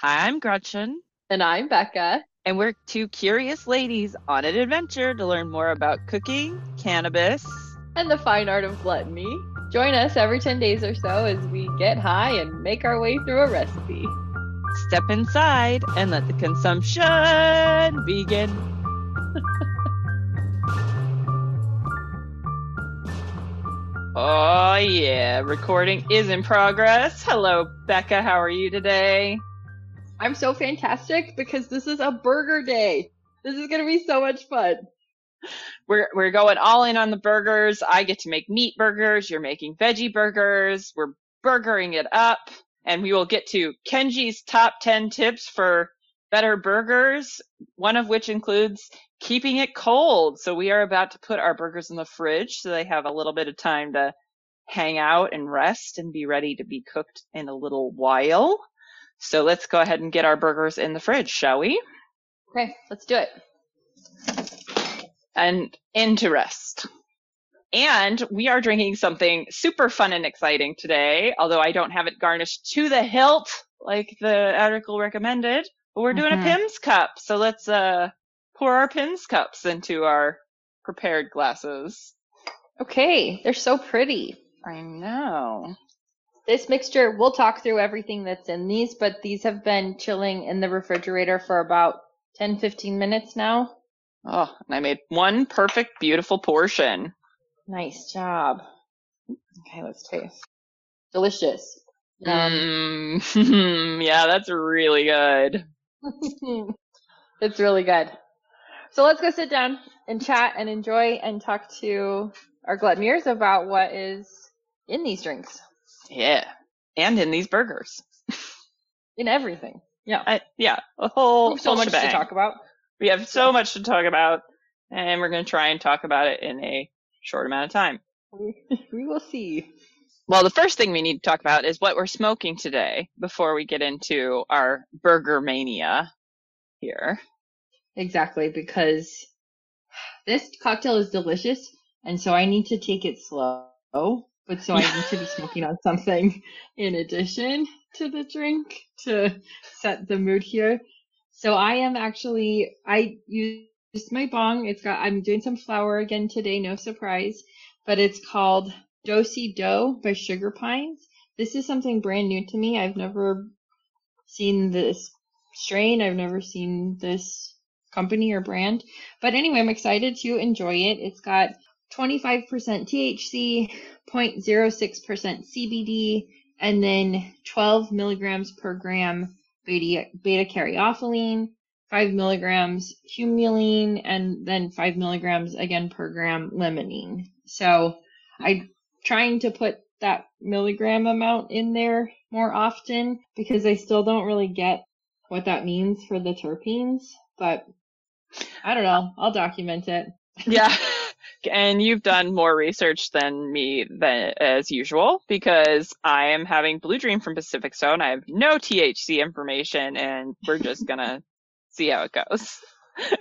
Hi, I'm Gretchen, And I'm Becca. and we're two curious ladies on an adventure to learn more about cooking, cannabis. And the fine art of gluttony. Join us every 10 days or so as we get high and make our way through a recipe. Step inside and let the consumption begin. oh, yeah, recording is in progress. Hello, Becca. How are you today? I'm so fantastic because this is a burger day. This is going to be so much fun. we're we're going all in on the burgers. I get to make meat burgers. You're making veggie burgers. We're burgering it up, and we will get to Kenji's top ten tips for better burgers. One of which includes keeping it cold. So we are about to put our burgers in the fridge so they have a little bit of time to hang out and rest and be ready to be cooked in a little while. So let's go ahead and get our burgers in the fridge, shall we? Okay, let's do it. and into rest. And we are drinking something super fun and exciting today, although I don't have it garnished to the hilt like the article recommended. But we're doing Mhm. a Pimm's cup, so let's uh pour our Pimm's cups into our prepared glasses. Okay, they're so pretty. I know. This mixture, we'll talk through everything that's in these, but these have been chilling in the refrigerator for about 10 15 minutes now. Oh, and I made one perfect, beautiful portion. Nice job. Okay, let's taste. Delicious. Um, Mm, yeah, that's really good. it's really good. So let's go sit down and chat and enjoy and talk to our gluttoniers about what is in these drinks, Yeah. And in these burgers. in everything. Yeah. I, yeah, a whole, so whole much shebang. to talk about. We have so much to talk about, and we're going to try and talk about it in a short amount of time. we will see. Well, the first thing we need to talk about is what we're smoking today before we get into our burger mania here. Exactly, because this cocktail is delicious, and so I need to take it slow. But so I need to be smoking on something in addition to the drink to set the mood here. So I am actually I used my bong. It's got I'm doing some flour again today, no surprise, but it's called Dosey Dough by Sugar Pines. This is something brand new to me. I've never seen this strain. I've never seen this company or brand. But anyway, I'm excited to enjoy it. It's got 25% THC, 0.06% CBD, and then 12 milligrams per gram beta, beta caryophyllene, 5 milligrams humulene, and then 5 milligrams again per gram limonene. So I'm trying to put that milligram amount in there more often because I still don't really get what that means for the terpenes, but I don't know. I'll document it. Yeah. And you've done more research than me than as usual because I am having Blue Dream from Pacific Zone. I have no THC information and we're just gonna see how it goes.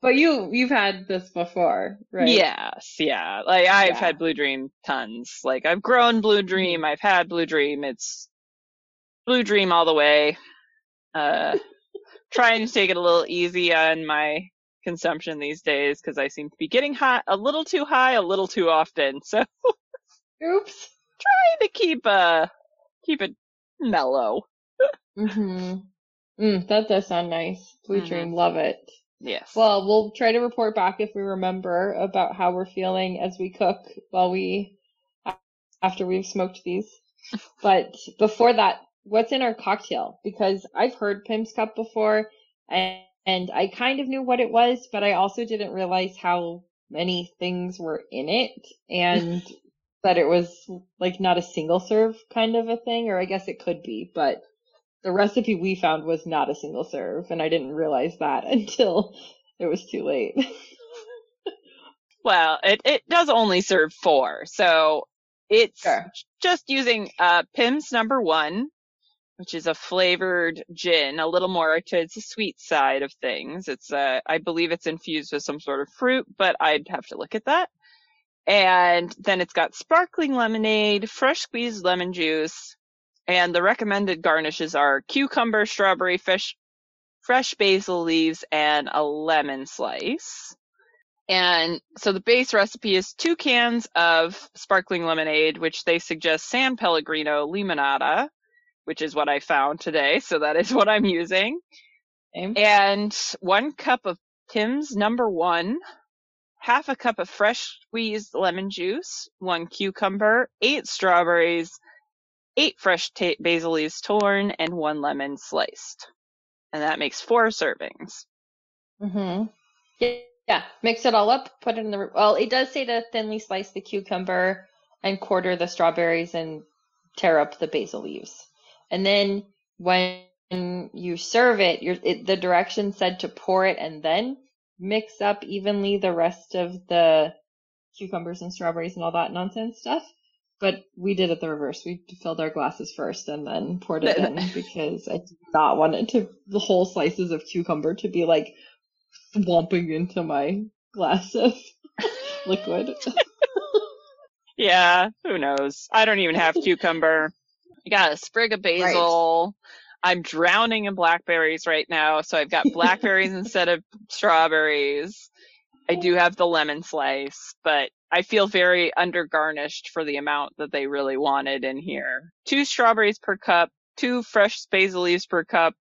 But you you've had this before, right? Yes, yeah. Like I've Yeah. had Blue Dream tons. Like I've grown Blue Dream, I've had Blue Dream. It's Blue Dream all the way. Uh trying to take it a little easy on my consumption these days because I seem to be getting high a little too high a little too often. So Oops. trying to keep uh keep it mellow. Mhm. Mm, that does sound nice. Blue Mhm. Dream, love it. Yes. Well, we'll try to report back if we remember about how we're feeling as we cook while we after we've smoked these. But before that, what's in our cocktail? Because I've heard Pimm's Cup before and, and I kind of knew what it was, but I also didn't realize how many things were in it and that it was like not a single serve kind of a thing, or I guess it could be, but the recipe we found was not a single serve, and I didn't realize that until it was too late. Well, it, it does only serve four, so it's Sure. just using uh, Pimm's number one, which is a flavored gin, a little more to the sweet side of things. It's uh, I believe it's infused with some sort of fruit, but I'd have to look at that. And then it's got sparkling lemonade, fresh squeezed lemon juice, And the recommended garnishes are cucumber, strawberry, fish, fresh basil leaves, and a lemon slice. And so the base recipe is two cans of sparkling lemonade, which they suggest San Pellegrino Limonata, which is what I found today. So that is what I'm using. Same. And one cup of Pimm's number one, half a cup of fresh squeezed lemon juice, one cucumber, eight strawberries, eight fresh ta- basil leaves torn, and one lemon sliced. And that makes four servings. Mm-hmm. Yeah, yeah, mix it all up, put it in the, well, it does say to thinly slice the cucumber and quarter the strawberries and tear up the basil leaves. And then when you serve it, you're, it, the direction said to pour it and then mix up evenly the rest of the cucumbers and strawberries and all that nonsense stuff. But we did it the reverse. We filled our glasses first and then poured it in because I did not want it to, the whole slices of cucumber to be like swamping into my glass of liquid. Yeah, who knows? I don't even have cucumber. I got a sprig of basil. I'm drowning in blackberries right now, so I've got blackberries instead of strawberries. I do have the lemon slice, but I feel very undergarnished for the amount that they really wanted in here. Two strawberries per cup, two fresh basil leaves per cup,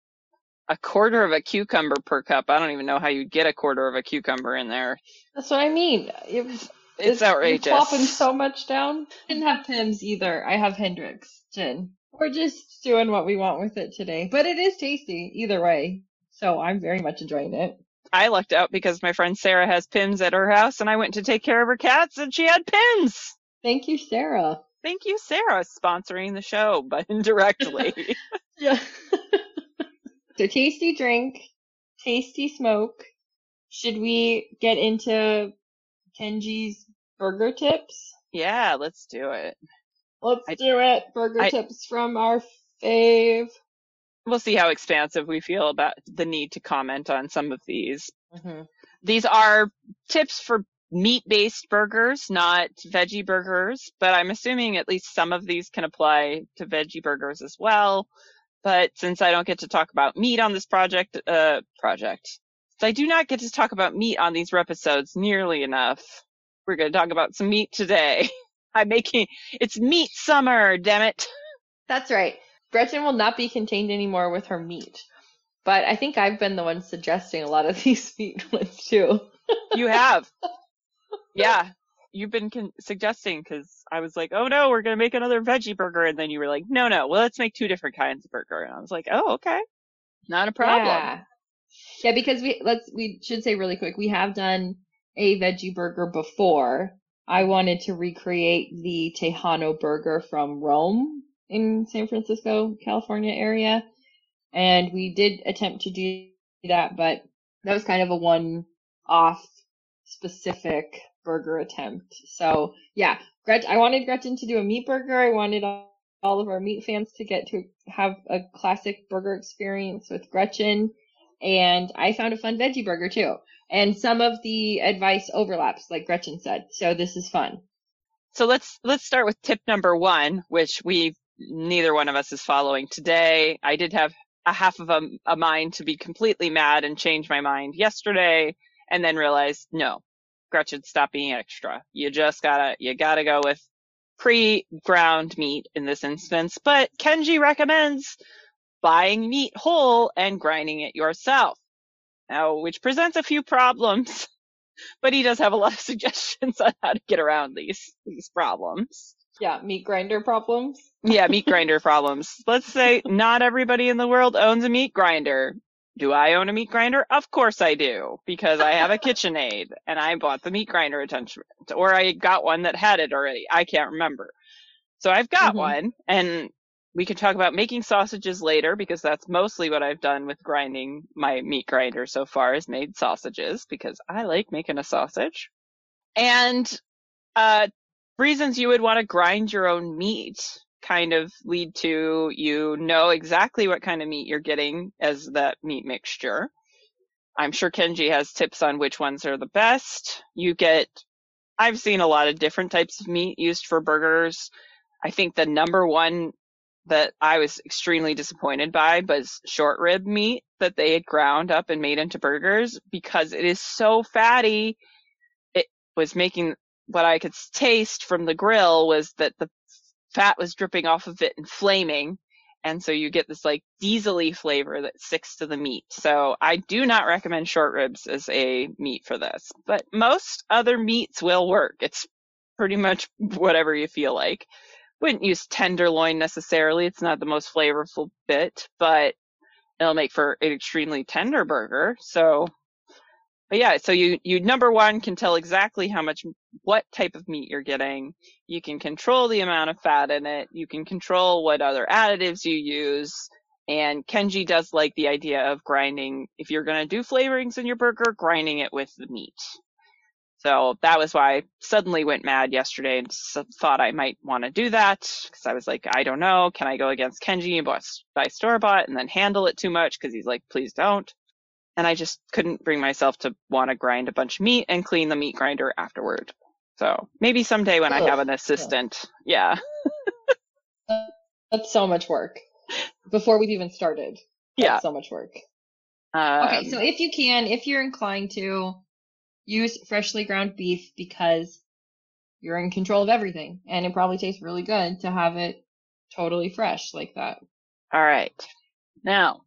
a quarter of a cucumber per cup. I don't even know how you'd get a quarter of a cucumber in there. That's what I mean. It, It's outrageous. You're plopping so much down. I Didn't have Pimm's either. I have Hendrick's gin. We're just doing what we want with it today. But it is tasty either way. So I'm very much enjoying it. I lucked out because my friend Sarah has Pimm's at her house and I went to take care of her cats and she had Pimm's. Thank you, Sarah. Thank you, Sarah, sponsoring the show, but indirectly. Yeah. so tasty drink, tasty smoke. Should we get into Kenji's burger tips? yeah, let's do it. Let's I- do it. Burger I- tips from our fave. We'll see how expansive we feel about the need to comment on some of these. Mm-hmm. These are tips for meat-based burgers, not veggie burgers, but I'm assuming at least some of these can apply to veggie burgers as well. But since I don't get to talk about meat on this project, uh, project, I do not get to talk about meat on these episodes nearly enough, we're going to talk about some meat today. I'm making, it's meat summer, damn it. That's right. Gretchen will not be contained anymore with her meat. But I think I've been the one suggesting a lot of these meat ones too. You have. yeah. You've been con- suggesting because I was like, oh no, we're going to make another veggie burger. And then you were like, no, no, well, let's make two different kinds of burger. And I was like, oh, okay. Not a problem. Yeah. Yeah, because we let's we should say really quick, we have done a veggie burger before. I wanted to recreate the Tejano burger from Roam in San Francisco, California area. And we did attempt to do that, but that was kind of a one off specific burger attempt. So yeah, Gret- I wanted Gretchen to do a meat burger. I wanted all of our meat fans to get to have a classic burger experience with Gretchen. And I found a fun veggie burger too. And some of the advice overlaps, like Gretchen said. So this is fun. So let's, let's start with tip number one, which we, neither one of us is following today. I did have a half of a, a mind to be completely mad and change my mind yesterday and then realized, no, Gretchen, stop being extra. You just gotta, you gotta go with pre-ground meat in this instance, but Kenji recommends buying meat whole and grinding it yourself. Now, which presents a few problems, but he does have a lot of suggestions on how to get around these, these problems. Yeah, meat grinder problems. Yeah, meat grinder problems. Let's say not everybody in the world owns a meat grinder. Do I own a meat grinder? Of course I do, because I have a KitchenAid and I bought the meat grinder attachment, or I got one that had it already. I can't remember. So I've got Mhm. one, and we can talk about making sausages later because that's mostly what I've done with grinding my meat grinder so far is made sausages because I like making a sausage. And uh reasons you would want to grind your own meat kind of lead to you know exactly what kind of meat you're getting as that meat mixture. I'm sure Kenji has tips on which ones are the best. You get, I've seen a lot of different types of meat used for burgers. I think the number one that I was extremely disappointed by was short rib meat that they had ground up and made into burgers because it is so fatty. It was making what I could taste from the grill was that the fat was dripping off of it and flaming. And so you get this like diesely flavor that sticks to the meat. So I do not recommend short ribs as a meat for this, but most other meats will work. It's pretty much whatever you feel like. Wouldn't use tenderloin necessarily. It's not the most flavorful bit, but it'll make for an extremely tender burger. So but yeah, so you, you number one can tell exactly how much, what type of meat you're getting. You can control the amount of fat in it. You can control what other additives you use. And Kenji does like the idea of grinding, if you're going to do flavorings in your burger, grinding it with the meat. So that was why I suddenly went mad yesterday and thought I might want to do that because I was like, I don't know, can I go against Kenji and buy store bought and then handle it too much? Because he's like, please don't and I just couldn't bring myself to want to grind a bunch of meat and clean the meat grinder afterward. So maybe someday when I have an assistant. Yeah. That's so much work. Before we've even started. yeah. so much work. Um, okay, so if you can, if you're inclined to, use freshly ground beef because you're in control of everything. And it probably tastes really good to have it totally fresh like that. All right. Now,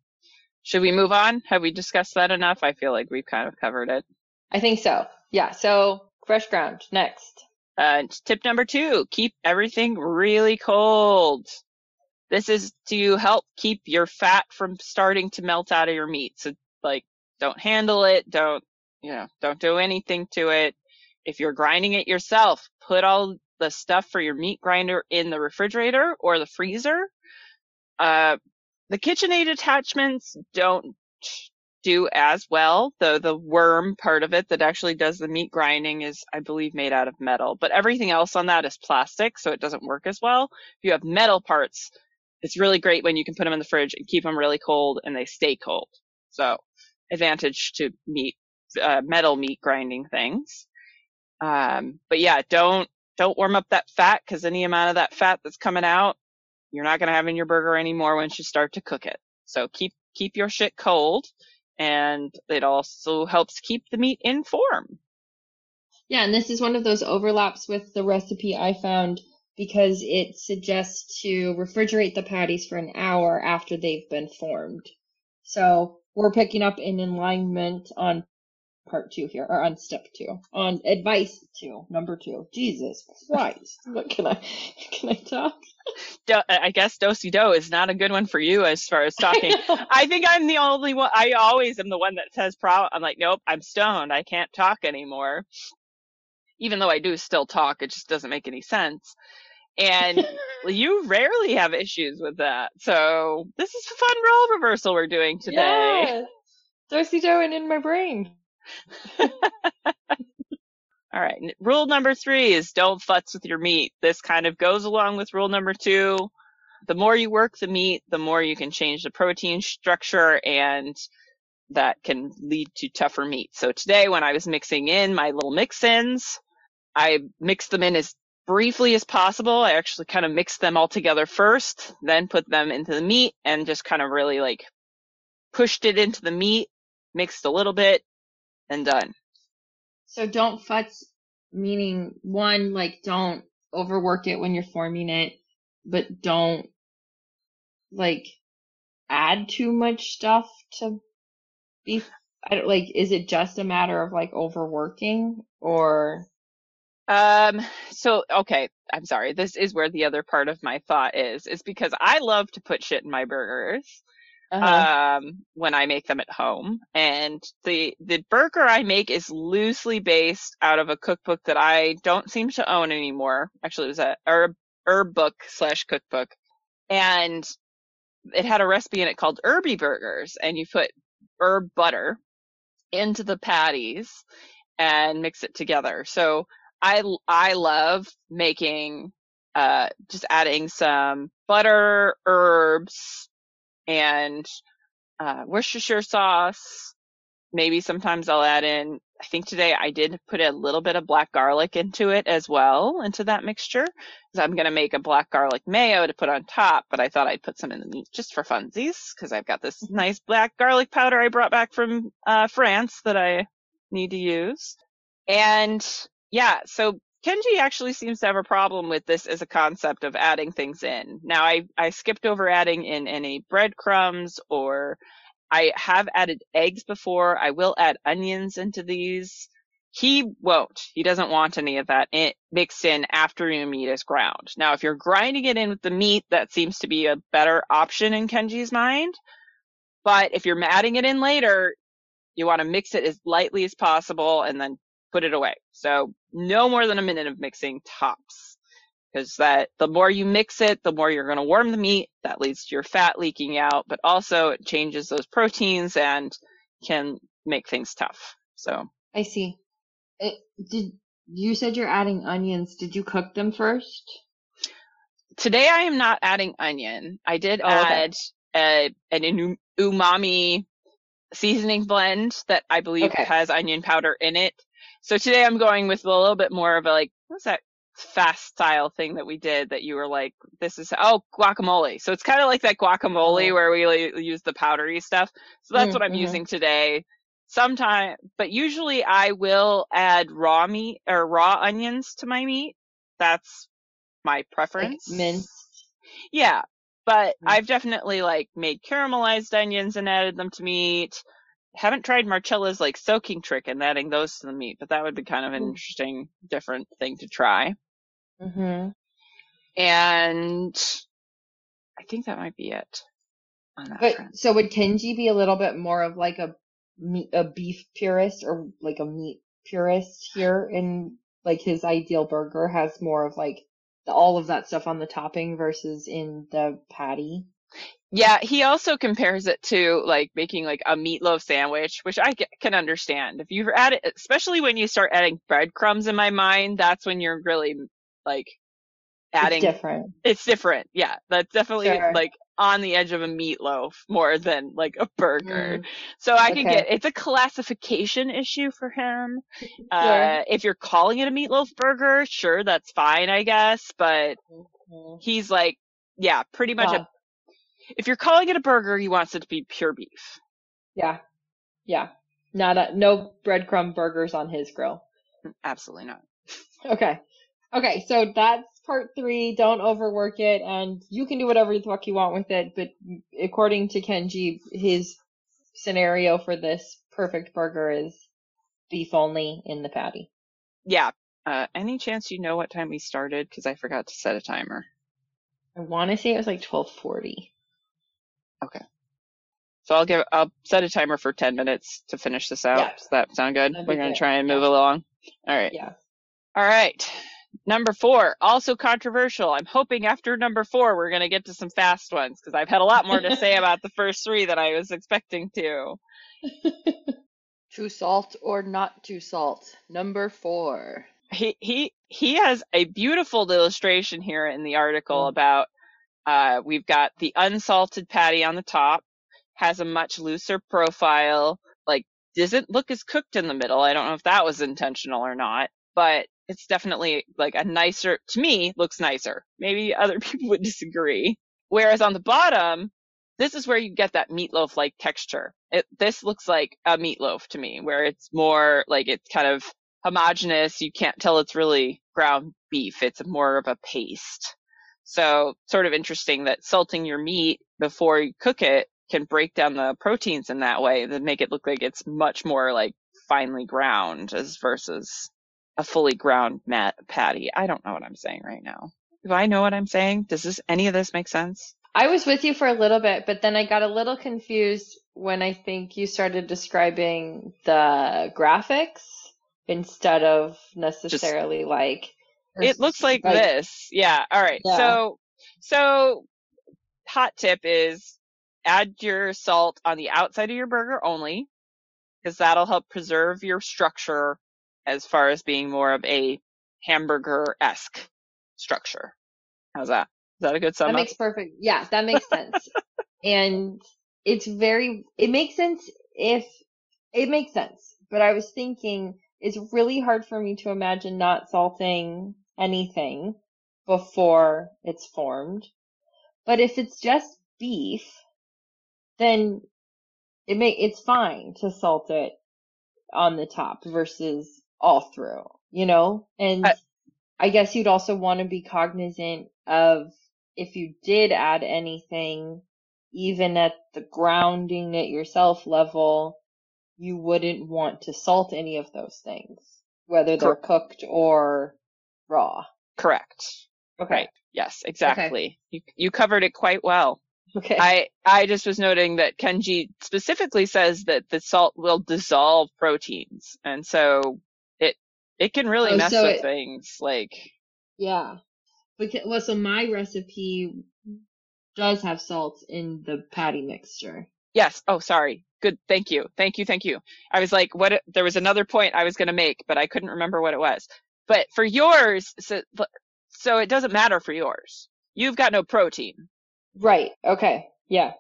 should we move on? Have we discussed that enough? I feel like we've kind of covered it. I think so. Yeah. So fresh ground next. Uh, tip number two, keep everything really cold. This is to help keep your fat from starting to melt out of your meat. So like, don't handle it. Don't, you know, don't do anything to it. If you're grinding it yourself, put all the stuff for your meat grinder in the refrigerator or the freezer. Uh, the KitchenAid attachments don't do as well. The the worm part of it that actually does the meat grinding is, I believe, made out of metal. But everything else on that is plastic, so it doesn't work as well. If you have metal parts, it's really great when you can put them in the fridge and keep them really cold and they stay cold. So advantage to meat, uh, metal meat grinding things. Um, but yeah, don't don't warm up that fat because any amount of that fat that's coming out you're not going to have in your burger anymore once you start to cook it. So keep, keep your shit cold and it also helps keep the meat in form. Yeah, and this is one of those overlaps with the recipe I found because it suggests to refrigerate the patties for an hour after they've been formed. So we're picking up an alignment on part two here, or on step two, on advice two, number two. Jesus Christ, what can I, can I talk? I guess dosey do is not a good one for you as far as talking. I, I, think I'm the only one. I always am the one that says pro. I'm like, nope, I'm stoned. I can't talk anymore. Even though I do still talk, it just doesn't make any sense. And you rarely have issues with that. So this is a fun role reversal we're doing today. Yeah. Dosey do and in my brain. All right. Rule number three is don't futz with your meat. This kind of goes along with rule number two. The more you work the meat, the more you can change the protein structure and that can lead to tougher meat. So today when I was mixing in my little mix-ins, I mixed them in as briefly as possible. I actually kind of mixed them all together first, then put them into the meat and just kind of really like pushed it into the meat, mixed a little bit, and done. So don't futz, meaning one, like don't overwork it when you're forming it, but don't like add too much stuff to be. I don't like, is it just a matter of like overworking or? Um, so, okay. I'm sorry. This is where the other part of my thought is, is because I love to put shit in my burgers uh-huh. um, when I make them at home. And the, the burger I make is loosely based out of a cookbook that I don't seem to own anymore. Actually, it was a herb, herb book slash cookbook. And it had a recipe in it called Herby Burgers. And you put herb butter into the patties and mix it together. So I, I love making, uh, just adding some butter, herbs, and uh, Worcestershire sauce. Maybe sometimes I'll add in I think today I did put a little bit of black garlic into it as well, into that mixture. Because I'm going to make a black garlic mayo to put on top, but I thought I'd put some in the meat just for funsies, because I've got this nice black garlic powder I brought back from uh, France that I need to use. And yeah, so Kenji actually seems to have a problem with this as a concept of adding things in. Now I, I skipped over adding in any breadcrumbs or I have added eggs before. I will add onions into these. He won't. He doesn't want any of that in, mixed in after your meat is ground. Now, if you're grinding it in with the meat, that seems to be a better option in Kenji's mind. But if you're adding it in later, you want to mix it as lightly as possible and then put it away. So no more than a minute of mixing tops. Because that the more you mix it, the more you're going to warm the meat. That leads to your fat leaking out, but also it changes those proteins and can make things tough. So I see. It, did you said you're adding onions? Did you cook them first? today I am not adding onion. I did Oh, okay. add a, an umami seasoning blend that I believe Okay. has onion powder in it. So today I'm going with a little bit more of a like, what's that fast style thing that we did that you were like, this is, oh, guacamole. So it's kind of like that guacamole Oh. where we like, use the powdery stuff. So that's Mm, what I'm mhm. using today. Sometime, but usually I will add raw meat or raw onions to my meat. That's my Like preference. minced. Yeah, but Mm. I've definitely like made caramelized onions and added them to meat. Haven't tried Marcella's like soaking trick and adding those to the meat, but that would be kind of an Mm. interesting, different thing to try. Mm-hmm. And I think that might be it on that But front. so would Kenji be a little bit more of like a meat, a beef purist or like a meat purist here in like his ideal burger has more of like the, all of that stuff on the topping versus in the patty. Yeah, he also compares it to like making like a meatloaf sandwich, which I can understand. If you've added, especially when you start adding breadcrumbs in my mind, that's when you're really like adding It's different. It's different. Yeah, that's definitely Sure. like on the edge of a meatloaf more than like a burger. Mm, So I can okay. get it's a classification issue for him. Uh, if you're calling it a meatloaf burger, sure, that's fine, I guess. But Mhm. he's like, yeah, pretty much Yeah. a if you're calling it a burger, he wants it to be pure beef. Yeah. Yeah. Not a, no breadcrumb burgers on his grill. Absolutely not. okay. Okay. So that's part three. Don't overwork it. And you can do whatever the fuck you want with it. But according to Kenji, his scenario for this perfect burger is beef only in the patty. Yeah. Uh, any chance you know what time we started? Cause I forgot to set a timer. I want to say it was like 1240. Okay. So I'll give I'll set a timer for ten minutes to finish this out. Yeah. Does that sound good? That'd We're gonna good. try and move yeah. along. All right. Yeah. All right. Number four, also controversial. I'm hoping after number four, we're going to get to some fast ones because I've had a lot more to say about the first three than I was expecting to. to salt or not to salt. Number four. He he he has a beautiful illustration here in the article mm. about uh we've got the unsalted patty on the top, has a much looser profile, like doesn't look as cooked in the middle. I don't know if that was intentional or not, but it's definitely like a nicer to me looks nicer. Maybe other people would disagree. Whereas on the bottom, this is where you get that meatloaf like texture. It this looks like a meatloaf to me, where it's more like it's kind of homogeneous. You can't tell it's really ground beef. It's more of a paste. So sort of interesting that salting your meat before you cook it can break down the proteins in that way that make it look like it's much more like finely ground as versus a fully ground mat patty. I don't know what I'm saying right now. Do I know what I'm saying? Does this any of this make sense? I was with you for a little bit, but then I got a little confused when I think you started describing the graphics instead of necessarily like. It looks like this. Yeah. All right. Yeah. So, so hot tip is add your salt on the outside of your burger only because that'll help preserve your structure as far as being more of a hamburger-esque structure. How's that? Is that a good sum That up? makes perfect. Yeah, that makes sense. and it's very, it makes sense if, it makes sense. but I was thinking it's really hard for me to imagine not salting anything before it's formed. But if it's just beef, then it may, it's fine to salt it on the top versus all through, you know? And I- I guess you'd also want to be cognizant of if you did add anything, even at the grounding it yourself level, you wouldn't want to salt any of those things, whether they're cooked or raw. Correct. Okay. Right. Yes, exactly. You you covered it quite well. Okay. I I just was noting that Kenji specifically says that the salt will dissolve proteins, and so it it can really Oh, mess so with it- things. Like Yeah. Because, well, so my recipe does have salt in the patty mixture. yes. Oh, sorry. Good. Thank you. Thank you. Thank you. I was like, what? There was another point I was going to make, but I couldn't remember what it was. But for yours, so so it doesn't matter for yours. You've got no protein. Right. Okay. Yeah.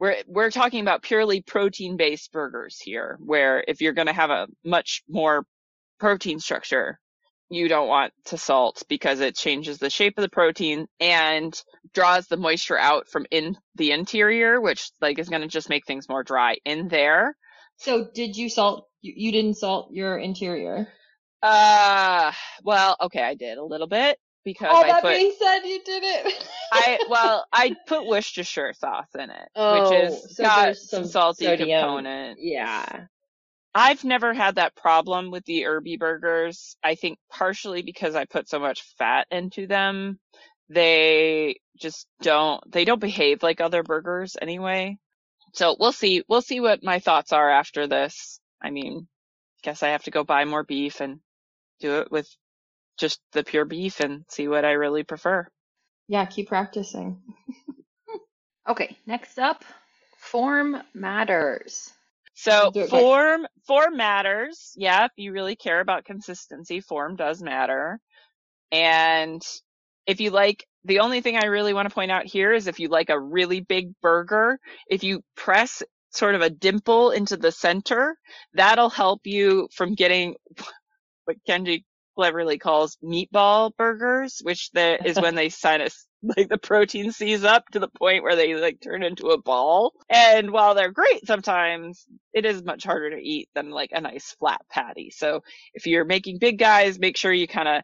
we're we're talking about purely protein based burgers here where if you're going to have a much more protein structure you don't want to salt because it changes the shape of the protein and draws the moisture out from in the interior which like is going to just make things more dry in there So did you salt, you, you didn't salt your interior? Uh well okay i did a little bit because All i that put being said, you did it. I well, I put Worcestershire sauce in it, Oh, which is so got some, salty sodium. component. yeah. I've never had that problem with the Herby burgers. I think partially because I put so much fat into them. They just don't, they don't behave like other burgers anyway. So we'll see, we'll see what my thoughts are after this. I mean, guess I have to go buy more beef and do it with just the pure beef and see what I really prefer. Yeah. Keep practicing. Okay, next up, form matters. So Do quick. form form matters. Yeah, if you really care about consistency, form does matter. And if you like the only thing I really want to point out here is if you like a really big burger, if you press sort of a dimple into the center, that'll help you from getting what Kenji cleverly calls meatball burgers, which the, is when they sign us like the protein seize up to the point where they like turn into a ball. And while they're great sometimes, it is much harder to eat than like a nice flat patty. So if you're making big guys, make sure you kind of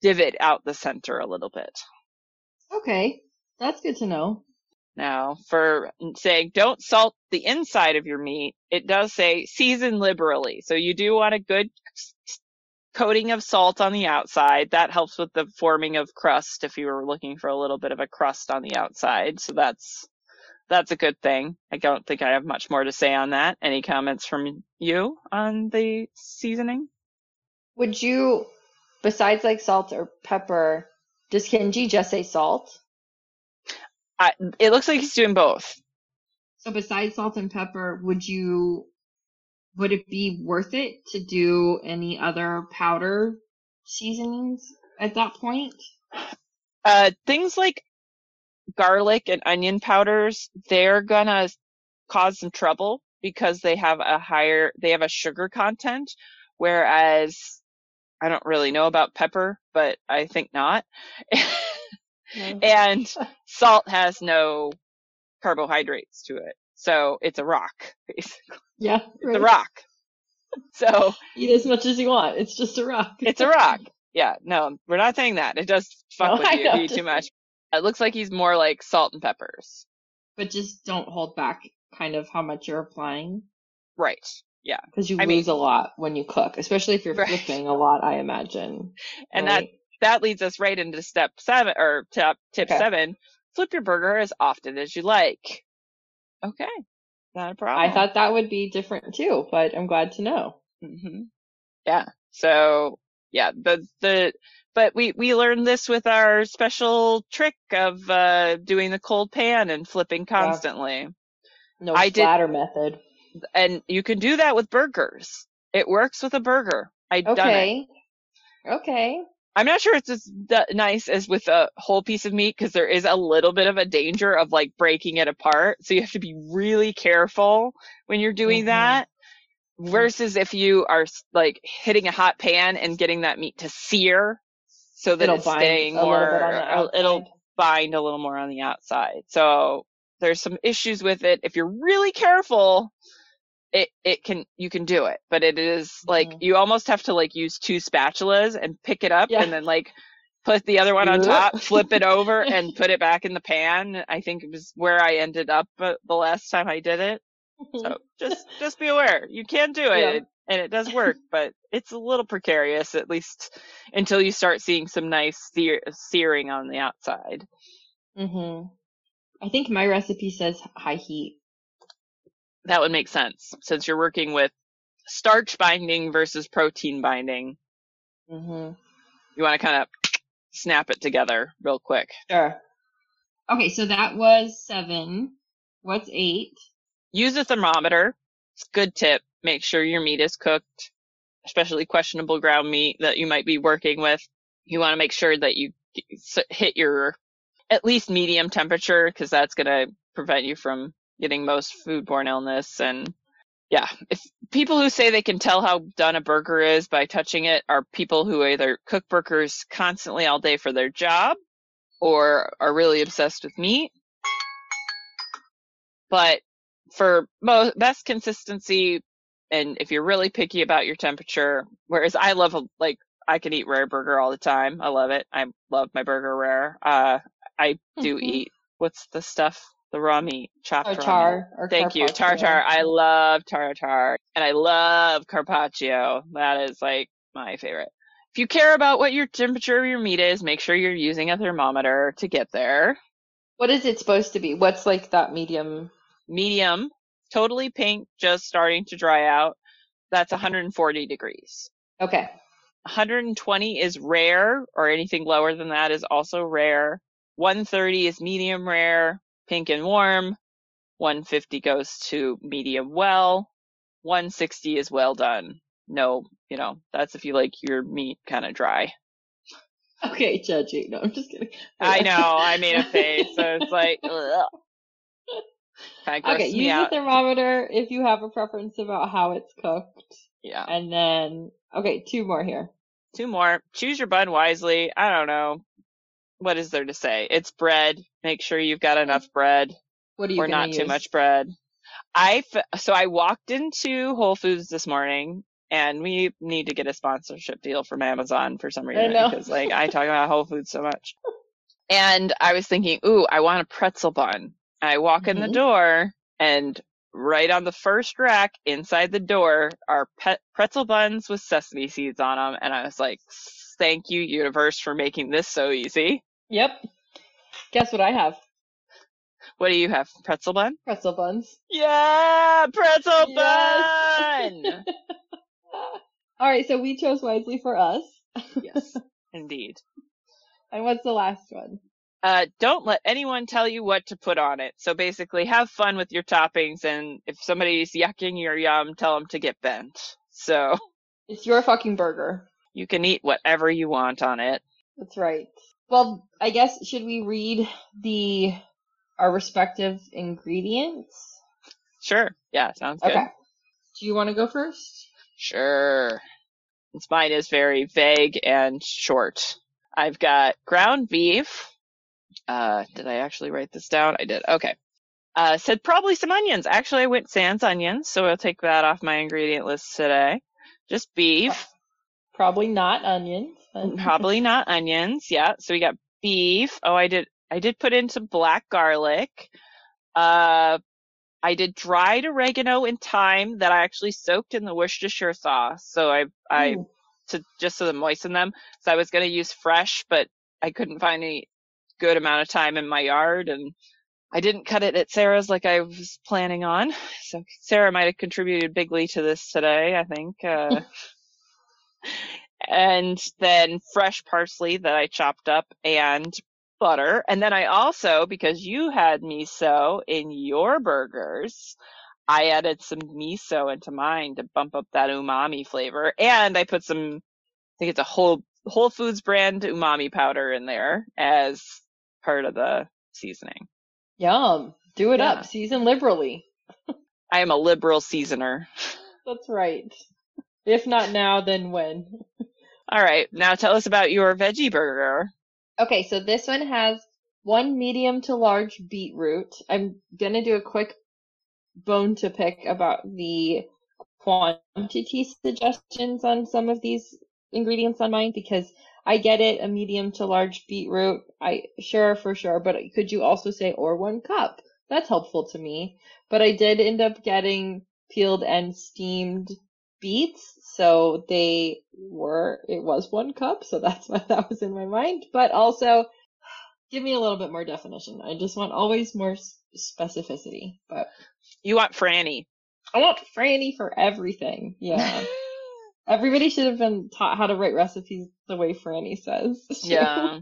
divot out the center a little bit. Okay. That's good to know. Now, for saying don't salt the inside of your meat, it does say season liberally. So you do want a good coating of salt on the outside. That helps with the forming of crust if you were looking for a little bit of a crust on the outside. So that's that's a good thing. I don't think I have much more to say on that. Any comments from you on the seasoning? Would you, besides like salt or pepper, does Kenji just say salt? I, it looks like he's doing both. So besides salt and pepper, would you, would it be worth it to do any other powder seasonings at that point? Uh, things like garlic and onion powders, they're gonna cause some trouble because they have a higher, they have a sugar content, whereas I don't really know about pepper, but I think not. and salt has no carbohydrates to it. So it's a rock, basically. Yeah, It's a rock. So Eat as much as you want. It's just a rock. it's a rock. Yeah, no, we're not saying that. It does fuck No, with I you, know, too much. It looks like he's more like salt and peppers. but just don't hold back kind of how much you're applying Right. Yeah. because you I mean- lose a lot when you cook, especially if you're Right. flipping a lot, I imagine. And that that leads us right into step seven or tip tip Okay. seven. Flip your burger as often as you like. Okay. Not a problem. I thought that would be different too, but I'm glad to know. hmm Yeah. So yeah, the the but we we learned this with our special trick of uh doing the cold pan and flipping constantly. No I did- splatter method. And you can do that with burgers. It works with a burger. I done it. Okay. Okay. I'm not sure it's as nice as with a whole piece of meat because there is a little bit of a danger of like breaking it apart. So you have to be really careful when you're doing Mhm. that. versus if you are like hitting a hot pan and getting that meat to sear so that It'll it's staying more bit on the it'll bind a little more on the outside. So there's some issues with it. If you're really careful, it it can you can do it, but it is like Mhm. you almost have to like use two spatulas and pick it up Yeah. and then like put the other one on top, flip it over and put it back in the pan. I think it was where I ended up uh, the last time I did it. So just just be aware. You can do it Yeah. and- it does work, but it's a little precarious at least until you start seeing some nice sear- searing on the outside. hmm I think my recipe says high heat. That would make sense since you're working with starch binding versus protein binding. hmm You want to kind of snap it together real quick. Sure. Okay, so that was seven. What's eight? Use a thermometer. It's a good tip. Make sure your meat is cooked, especially questionable ground meat that you might be working with. You want to make sure that you hit your at least medium temperature because that's going to prevent you from getting most foodborne illness. And yeah, if people who say they can tell how done a burger is by touching it are people who either cook burgers constantly all day for their job or are really obsessed with meat. But for most best consistency, and if you're really picky about your temperature, whereas I love a, like I can eat rare burger all the time. I love it. I love my burger rare. Uh, I do Mhm. eat what's the stuff? The raw meat, chopped raw meat. Tartar or Thank you, tartar. I love tartar, and I love carpaccio. That is like my favorite. If you care about what your temperature of your meat is, make sure you're using a thermometer to get there. What is it supposed to be? What's like that medium? Medium, totally pink, just starting to dry out. That's 140 degrees. Okay. 120 is rare, or anything lower than that is also rare. 130 is medium rare, pink and warm. 150 goes to medium well. 160 is well done. No, you know, that's if you like your meat kind of dry. Okay, judging. No, I'm just kidding. I know, I made a face, so it's like, ugh. Kind of Okay, use a out. thermometer if you have a preference about how it's cooked. Yeah. And then, okay, two more here. Two more. Choose your bun wisely. I don't know. What is there to say? It's bread. Make sure you've got enough bread. What are you or not too much bread. I f- so I walked into Whole Foods this morning, and we need to get a sponsorship deal from Amazon for some reason know. because like I talk about Whole Foods so much. And I was thinking, ooh, I want a pretzel bun. I walk in the Mhm. door, and right on the first rack inside the door are pet pretzel buns with sesame seeds on them, and I was like, thank you universe for making this so easy. Yep. Guess what I have? What do you have? Pretzel bun? Pretzel buns. Yeah, pretzel Yes. bun. All right, so we chose wisely for us. yes, indeed. And what's the last one? Uh, don't let anyone tell you what to put on it. So basically, have fun with your toppings, and if somebody's yucking your yum, tell them to get bent. So It's your fucking burger. you can eat whatever you want on it. That's right. Well, I guess should we read the our respective ingredients? Sure. Yeah, sounds good. Okay. Do you want to go first? Sure. Since mine is very vague and short. I've got ground beef. Uh, did I actually write this down? I did. Okay. Uh, said probably some onions. Actually, I went sans onions, so I'll take that off my ingredient list today. Just beef. Probably not onions. But- Probably not onions. Yeah. So we got beef. Oh, I did, I did put in some black garlic. Uh, I did dried oregano and thyme that I actually soaked in the Worcestershire sauce. So I, I, Ooh. to just so to moisten them. So I was going to use fresh, but I couldn't find any good amount of thyme in my yard and I didn't cut it at Sarah's like I was planning on. So Sarah might have contributed bigly to this today, I think. Uh, and then fresh parsley that I chopped up and butter. And then I also, because you had miso in your burgers, I added some miso into mine to bump up that umami flavor. And I put some, I think it's a whole, Whole Foods brand umami powder in there as part of the seasoning. Yum. Do it Yeah. up. Season liberally. I am a liberal seasoner. That's right. If not now, then when? All right, now tell us about your veggie burger. Okay, so this one has one medium to large beetroot. I'm gonna do a quick bone to pick about the quantity suggestions on some of these ingredients on mine because I get it, a medium to large beetroot. I sure for sure, but could you also say or one cup? That's helpful to me. But I did end up getting peeled and steamed beets, so they were it was one cup, so that's why that was in my mind. But also, give me a little bit more definition. I just want always more specificity. But you want Franny. I want Franny for everything. Yeah. Everybody should have been taught how to write recipes the way Franny says. Yeah.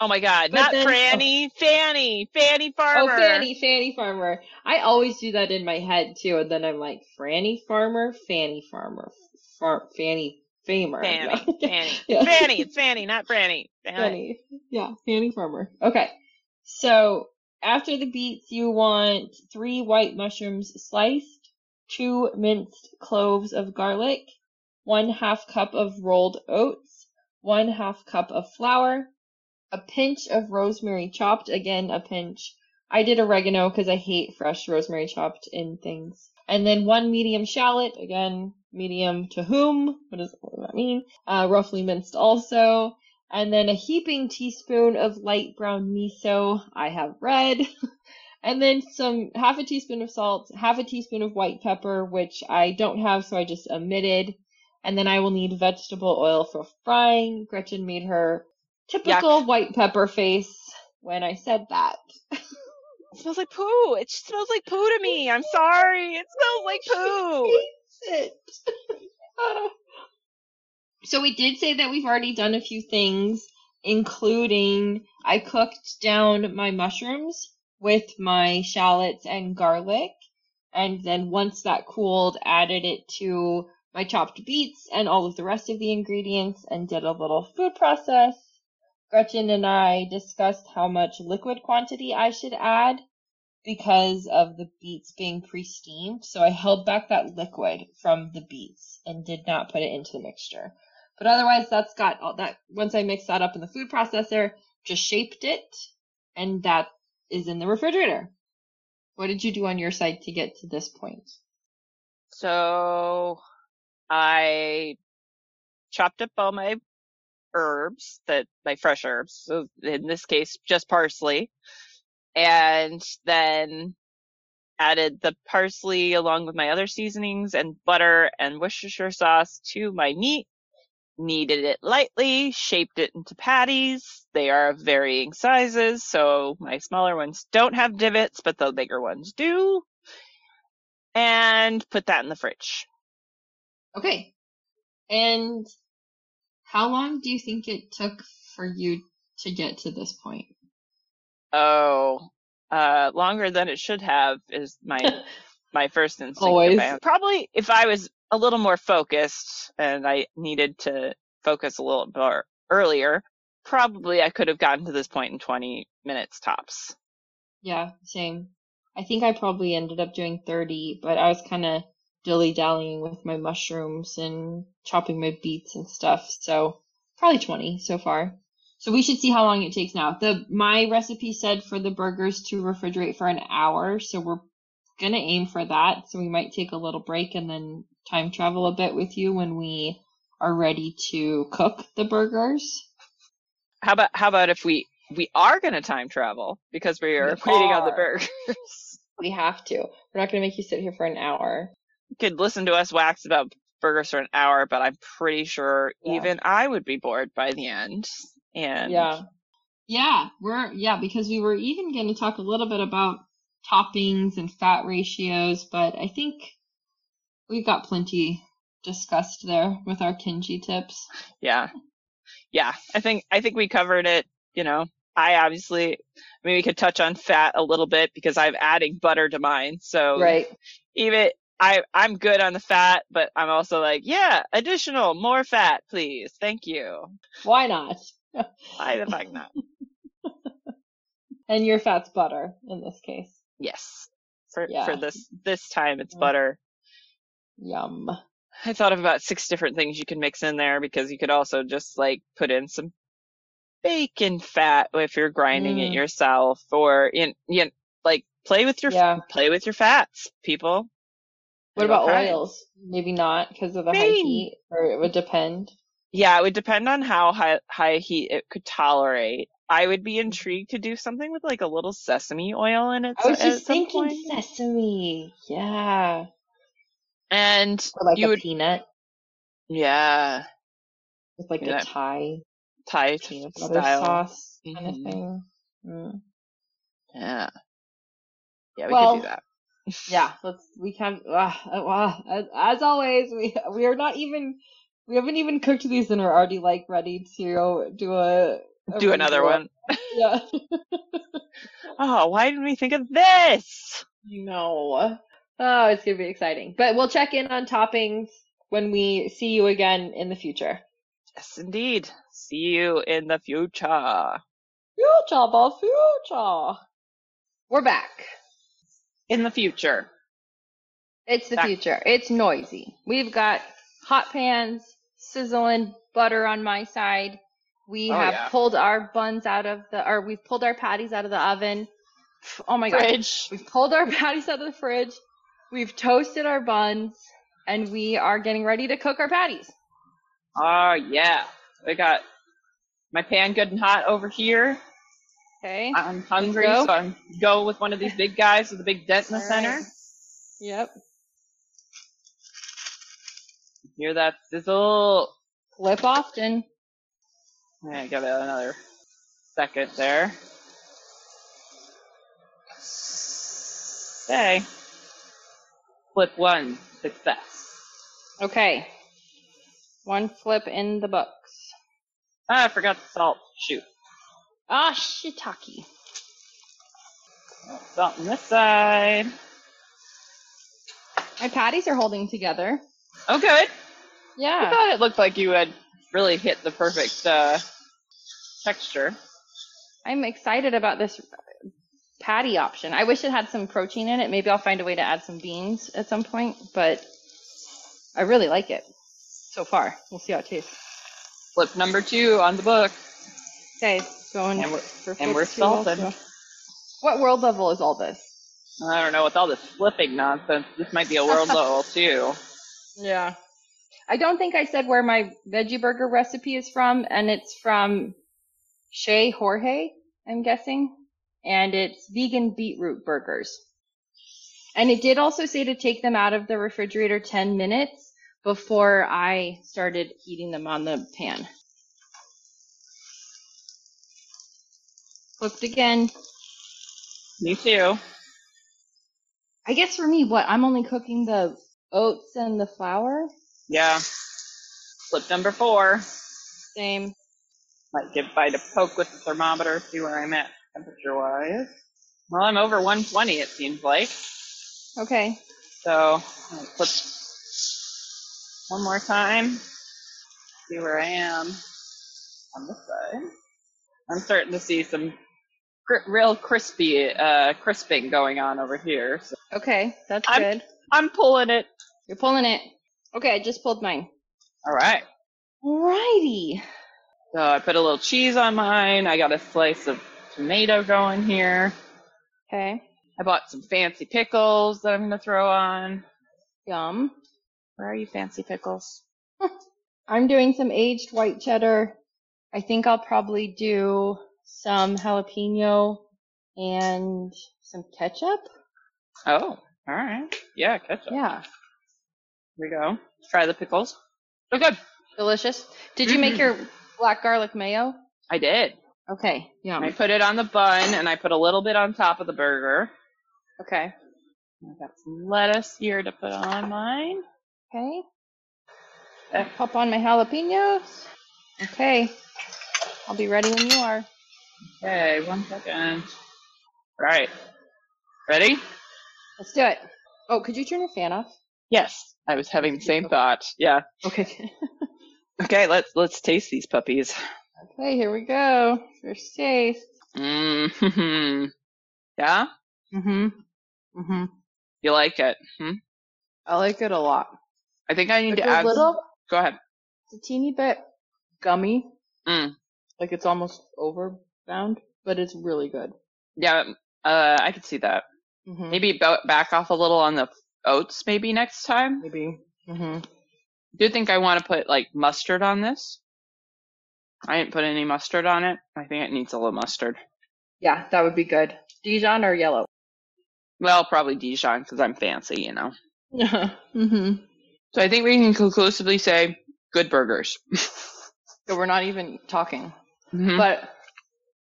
Oh my God! But Not then, Franny, oh, Fannie, Fannie Farmer. Oh, Fannie, Fannie Farmer. I always do that in my head too, and then I'm like, Franny Farmer, Fannie Farmer, Far, Fannie Famer. Fannie, Fannie, yeah. Fannie. It's Fannie, not Franny. Fannie. Fannie. Yeah, Fannie Farmer. Okay, so after the beets, you want three white mushrooms sliced, two minced cloves of garlic, one half cup of rolled oats, one half cup of flour a pinch of rosemary chopped, again a pinch. I did oregano because I hate fresh rosemary chopped in things. And then one medium shallot, again, medium to whom? What does, what does that mean? Uh, roughly minced also. And then a heaping teaspoon of light brown miso. I have red. and then some, half a teaspoon of salt, half a teaspoon of white pepper, which I don't have, so I just omitted. And then I will need vegetable oil for frying. Gretchen made her Typical Yuck. white pepper face when I said that. it smells like poo. It smells like poo to me. I'm sorry. It smells like poo. it. so we did say that we've already done a few things, including I cooked down my mushrooms with my shallots and garlic. And then once that cooled, added it to my chopped beets and all of the rest of the ingredients and did a little food process Gretchen and I discussed how much liquid quantity I should add because of the beets being pre-steamed. So I held back that liquid from the beets and did not put it into the mixture. But otherwise that's got all that, once I mixed that up in the food processor, just shaped it and that is in the refrigerator. What did you do on your side to get to this point? So I chopped up all my herbs that my fresh herbs. So in this case, just parsley and then added the parsley along with my other seasonings and butter and Worcestershire sauce to my meat. Kneaded it lightly, shaped it into patties. They are of varying sizes, so my smaller ones don't have divots, but the bigger ones do. And put that in the fridge. Okay. And how long do you think it took for you to get to this point? Oh, uh, longer than it should have is my my first instinct. Always. Probably if I was a little more focused and I needed to focus a little more earlier, probably I could have gotten to this point in 20 minutes tops. Yeah, same. I think I probably ended up doing 30, but I was kind of dilly dallying with my mushrooms and chopping my beets and stuff. So probably 20 so far. So we should see how long it takes now. The my recipe said for the burgers to refrigerate for an hour, so we're gonna aim for that. So we might take a little break and then time travel a bit with you when we are ready to cook the burgers. How about how about if we we are gonna time travel because we are we waiting are. on the burgers. we have to. We're not gonna make you sit here for an hour could listen to us wax about burgers for an hour, but I'm pretty sure yeah. even I would be bored by the end. And yeah, yeah, we're yeah because we were even going to talk a little bit about toppings and fat ratios, but I think we've got plenty discussed there with our Kenji tips. Yeah, yeah, I think I think we covered it. You know, I obviously, I mean, we could touch on fat a little bit because I'm adding butter to mine. So right. even I I'm good on the fat, but I'm also like, yeah, additional, more fat, please. Thank you. Why not? Why the fuck not? and your fat's butter in this case. Yes. For yeah. for this this time it's mm-hmm. butter. Yum. I thought of about six different things you could mix in there because you could also just like put in some bacon fat if you're grinding it Mm. yourself or in you know, like play with your Yeah. play with your fats, people. What about cry. oils? Maybe not because of the high heat, or it would depend. Yeah, it would depend on how high high heat it could tolerate. I would be intrigued to do something with like a little sesame oil in it. I was just thinking point. sesame. Yeah. and Or like you a would peanut yeah with like Yeah. a Thai Thai peanut butter style. sauce kind Mhm. of thing. Mm. Yeah, yeah, we Well, could do that. Yeah, let's. We can. Uh, uh, as, as always, we we are not even. We haven't even cooked these and we're already like ready to do a, a Do another review. one. Yeah. Oh, why didn't we think of this? You know. Oh, it's gonna be exciting. But we'll check in on toppings when we see you again in the future. Yes, indeed. See you in the future. Future, the future. We're back. In the future. It's the Back. future. It's noisy. We've got hot pans, sizzling butter on my side. We Oh, have yeah. pulled our buns out of the, or we've pulled our patties out of the oven. Oh my god. We've pulled our patties out of the fridge. We've toasted our buns and we are getting ready to cook our patties. Oh yeah. We got my pan good and hot over here. Okay. I'm hungry, go. so I'm go with one of these big guys with a big dent in the All center. right. Yep. Hear that sizzle? Flip often. Yeah, give it another second there. Okay. Flip one, success. Okay. One flip in the books. Ah, I forgot the salt. Shoot. Ah, shiitake. Salt on this side. My patties are holding together. Oh, good. Yeah. I Yeah. thought it looked like you had really hit the perfect uh, texture. I'm excited about this patty option. I wish it had some protein in it. Maybe I'll find a way to add some beans at some point, but I really like it so far. We'll see how it tastes. Flip number two on the book. Okay, going And we're- for and we're also. salted. What world level is all this? I don't know with all this flipping nonsense. This might be a world level too. Yeah. I don't think I said where my veggie burger recipe is from, and it's from Shay Jorge, I'm guessing. And it's vegan beetroot burgers. And it did also say to take them out of the refrigerator 10 minutes before I started heating them on the pan. Flipped again. Me too. I guess for me, what? I'm only cooking the oats and the flour? Yeah. Flip number four. Same. Might give Bite a poke with the thermometer, see where I'm at temperature wise. Well, I'm over 120, it seems like. Okay. So, flip one more time. See where I am on this side. I'm starting to see some real crispy, uh, crisping going on over here. So Okay, that's I'm- good. I'm pulling it. You're pulling it. Okay, I just pulled mine. All right. Alrighty. So I put a little cheese on mine. I got a slice of tomato going here. Okay. I bought some fancy pickles that I'm gonna throw on. Yum. Where are you, fancy pickles? I'm doing some aged white cheddar. I think I'll probably do some jalapeno and some ketchup. Oh, all right. Yeah, ketchup. Yeah. Here we go. Try the pickles. They're good. Delicious. Did you make your black garlic mayo? I did. Okay. Yeah. I put it on the bun and I put a little bit on top of the burger. Okay. I got some lettuce here to put on mine. Okay. Eh. Pop on my jalapenos. Okay. I'll be ready when you are. Okay, one second. All right. Ready? Let's do it. Oh, could you turn your fan off? Yes. I was having the same thought. Yeah. Okay. Okay, let's let's taste these puppies. okay, here we go. First taste. Mm-hmm. Yeah? Mm-hmm. Mm-hmm. You like it? Hmm? I like it a lot. I think I need It's to a add. little, Go ahead. it's a teeny bit gummy. Mm. Like it's almost overbound, but it's really good. Yeah, uh, I could see that. Mm-hmm. Maybe bo- back off a little on the oats maybe next time. Maybe. Mm-hmm. do think I want to put like mustard on this. I didn't put any mustard on it. I think it needs a little mustard. Yeah, that would be good. Dijon or yellow? Well, probably Dijon because I'm fancy, you know. mm-hmm. So I think we can conclusively say good burgers. So we're not even talking. Mhm. But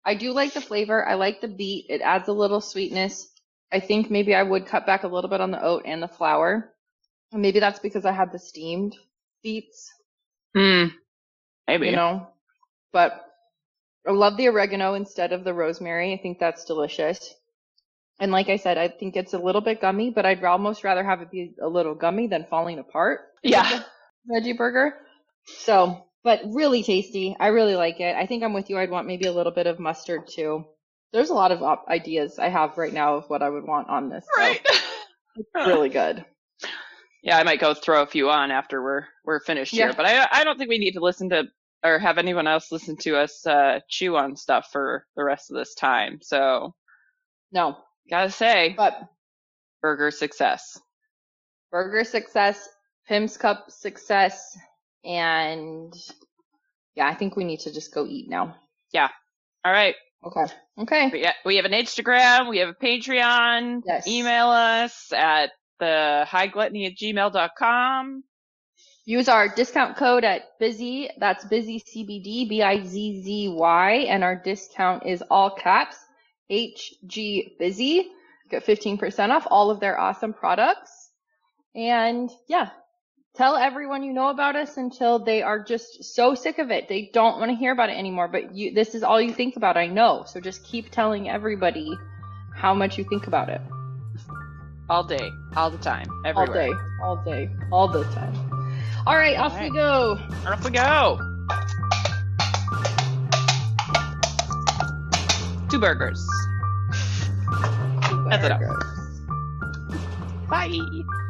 I do like the flavor. I like the beet. It adds a little sweetness. I think maybe I would cut back a little bit on the oat and the flour. And maybe that's because I had the steamed beets, Hmm. Maybe. you know. But I love the oregano instead of the rosemary. I think that's delicious. And like I said, I think it's a little bit gummy, but I'd almost rather have it be a little gummy than falling apart. Yeah. veggie burger. So, but really tasty. I really like it. I think I'm with you. I'd want maybe a little bit of mustard too. There's a lot of op- ideas I have right now of what I would want on this. so Right. it's really good. Yeah, I might go throw a few on after we're we're finished Yeah. here, but I I don't think we need to listen to or have anyone else listen to us uh, chew on stuff for the rest of this time. So No, gotta say, but burger success. burger success, Pimm's Cup success, and yeah, I think we need to just go eat now. Yeah. All right, Okay. Okay. we uh, we have an Instagram, we have a Patreon. Yes. Email us at the highgluttony at gmail.com. Use our discount code at Bizzy. That's Bizzy CBD, B-I-Z-Z-Y. And our discount is all caps, HG Bizzy. Get 15% off all of their awesome products. And yeah, tell everyone you know about us until they are just so sick of it. They don't want to hear about it anymore, but you, this is all you think about. I know. So just keep telling everybody how much you think about it. All day, all the time, everywhere. All day, all day, all the time. All right, off All we go. Off we go. Two burgers. That's enough. Burgers. Bye.